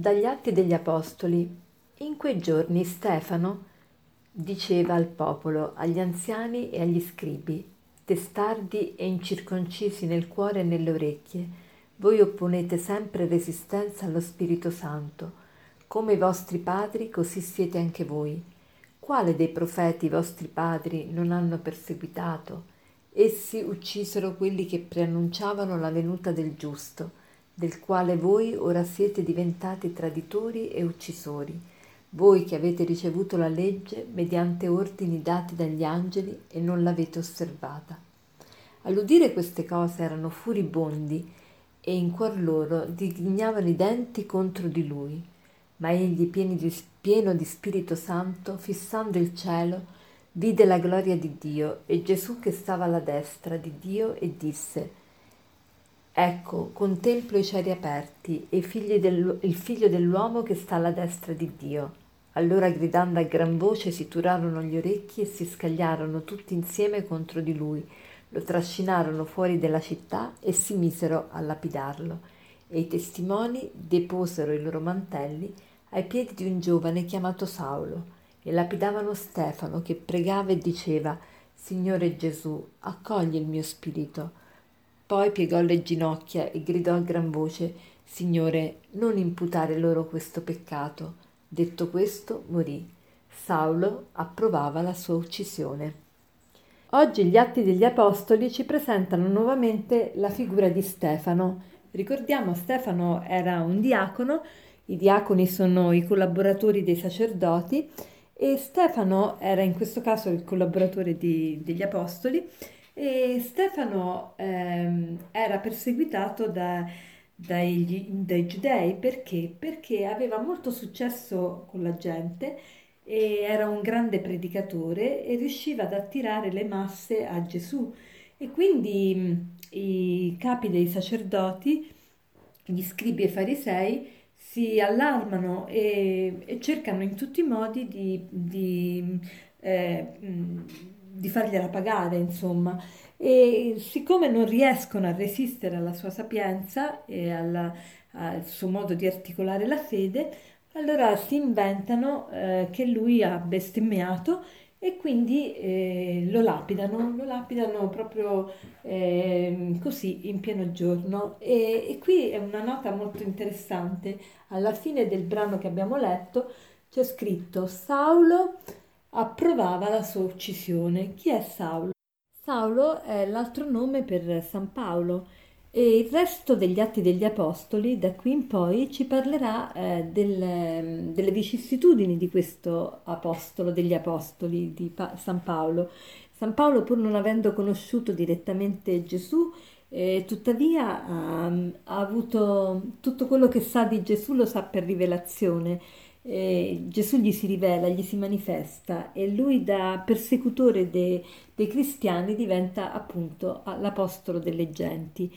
Dagli Atti degli Apostoli. In quei giorni Stefano diceva al popolo, agli anziani e agli scribi, testardi e incirconcisi nel cuore e nelle orecchie, voi opponete sempre resistenza allo Spirito Santo. Come i vostri padri, così siete anche voi. Quale dei profeti i vostri padri non hanno perseguitato? Essi uccisero quelli che preannunciavano la venuta del giusto del quale voi ora siete diventati traditori e uccisori, voi che avete ricevuto la legge mediante ordini dati dagli angeli e non l'avete osservata. All'udire queste cose erano furibondi e in cuor loro digrignavano i denti contro di lui. Ma egli, di, pieno di Spirito Santo, fissando il cielo, vide la gloria di Dio e Gesù che stava alla destra di Dio e disse, Ecco, contemplo i cieli aperti e il figlio dell'uomo che sta alla destra di Dio. Allora gridando a gran voce si turarono gli orecchi e si scagliarono tutti insieme contro di lui, lo trascinarono fuori della città e si misero a lapidarlo. E i testimoni deposero i loro mantelli ai piedi di un giovane chiamato Saulo e lapidavano Stefano che pregava e diceva Signore Gesù, accogli il mio spirito. Poi piegò le ginocchia e gridò a gran voce Signore, non imputare loro questo peccato. Detto questo, morì. Saulo approvava la sua uccisione. Oggi gli Atti degli Apostoli ci presentano nuovamente la figura di Stefano. Ricordiamo, Stefano era un diacono, i diaconi sono i collaboratori dei sacerdoti e Stefano era in questo caso il collaboratore di, degli Apostoli e Stefano ehm, era perseguitato da, dai, dai, giudei perché? Perché aveva molto successo con la gente e era un grande predicatore e riusciva ad attirare le masse a Gesù. E quindi i capi dei sacerdoti, gli scribi e farisei, si allarmano e, e cercano in tutti i modi di, di eh, di fargliela pagare, insomma. E siccome non riescono a resistere alla sua sapienza e alla, al suo modo di articolare la fede, allora si inventano eh, che lui ha bestemmiato e quindi eh, lo lapidano, lo lapidano proprio eh, così in pieno giorno. E, e qui è una nota molto interessante. Alla fine del brano che abbiamo letto c'è scritto Saulo approvava la sua uccisione. Chi è Saulo? Saulo è l'altro nome per San Paolo e il resto degli Atti degli Apostoli da qui in poi ci parlerà eh, delle, delle, vicissitudini di questo Apostolo degli Apostoli di pa- San Paolo. San Paolo pur non avendo conosciuto direttamente Gesù eh, tuttavia ha, ha avuto tutto quello che sa di Gesù lo sa per rivelazione eh, Gesù gli si rivela, gli si manifesta e lui da persecutore de, dei cristiani diventa appunto l'apostolo delle genti.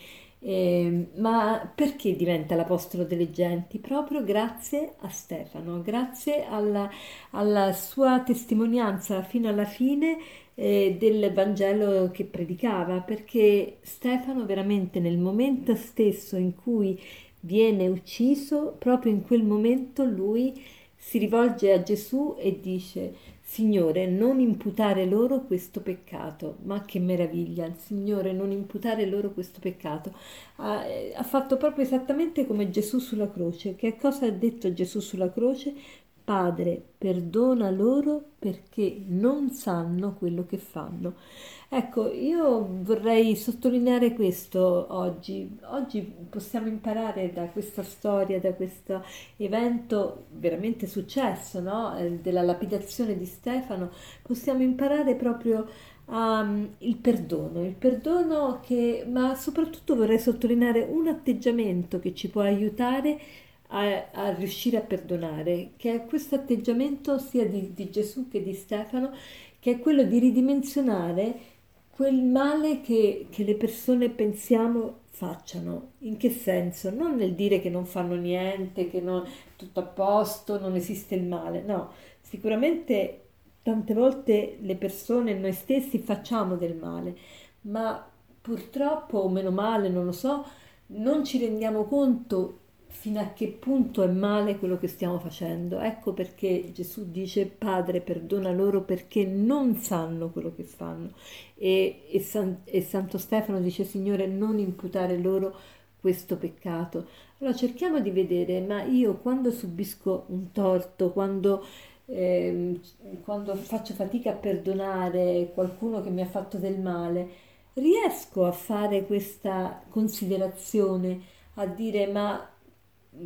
Eh, ma perché diventa l'apostolo delle genti? Proprio grazie a Stefano, grazie alla, alla sua testimonianza fino alla fine eh, del Vangelo che predicava, perché Stefano veramente nel momento stesso in cui viene ucciso, proprio in quel momento lui si rivolge a Gesù e dice Signore, non imputare loro questo peccato. Ma che meraviglia, Signore, non imputare loro questo peccato. Ha, ha, fatto proprio esattamente come Gesù sulla croce. Che cosa ha detto Gesù sulla croce? Padre, perdona loro perché non sanno quello che fanno. Ecco, io vorrei sottolineare questo oggi. Oggi possiamo imparare da questa storia, da questo evento veramente successo, no? Eh, della lapidazione di Stefano, possiamo imparare proprio um, il perdono, il perdono che, ma soprattutto vorrei sottolineare un atteggiamento che ci può aiutare a, a, riuscire a perdonare, che è questo atteggiamento sia di, di Gesù che di Stefano, che è quello di ridimensionare quel male che, che le persone pensiamo facciano. In che senso? Non nel dire che non fanno niente, che non, tutto a posto, non esiste il male, no, sicuramente tante volte le persone, noi stessi facciamo del male, ma purtroppo o meno male, non lo so, non ci rendiamo conto fino a che punto è male quello che stiamo facendo. Ecco perché Gesù dice Padre perdona loro perché non sanno quello che fanno e, e, San, e Santo Stefano dice Signore non imputare loro questo peccato. Allora cerchiamo di vedere, ma io quando subisco un torto, quando, eh, quando faccio fatica a perdonare qualcuno che mi ha fatto del male, riesco a fare questa considerazione, a dire ma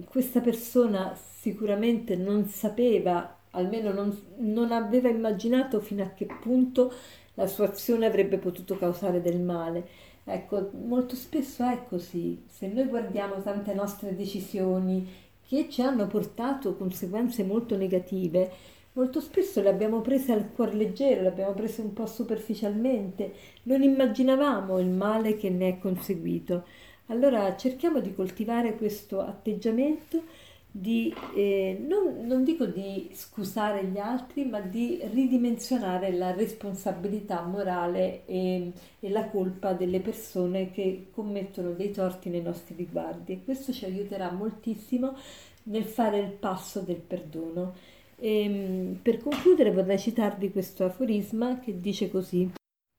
questa persona sicuramente non sapeva, almeno non, non, aveva immaginato fino a che punto la sua azione avrebbe potuto causare del male. Ecco, molto spesso è così. Se noi guardiamo tante nostre decisioni che ci hanno portato conseguenze molto negative, molto spesso le abbiamo prese al cuor leggero, le abbiamo prese un po' superficialmente, non immaginavamo il male che ne è conseguito. Allora cerchiamo di coltivare questo atteggiamento di, eh, non, non, dico di scusare gli altri, ma di ridimensionare la responsabilità morale e, e, la colpa delle persone che commettono dei torti nei nostri riguardi. Questo ci aiuterà moltissimo nel fare il passo del perdono. E, ehm, per concludere vorrei citarvi questo aforisma che dice così.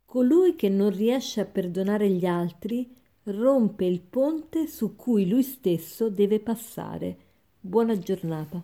Colui che non riesce a perdonare gli altri rompe il ponte su cui lui stesso deve passare. Buona giornata.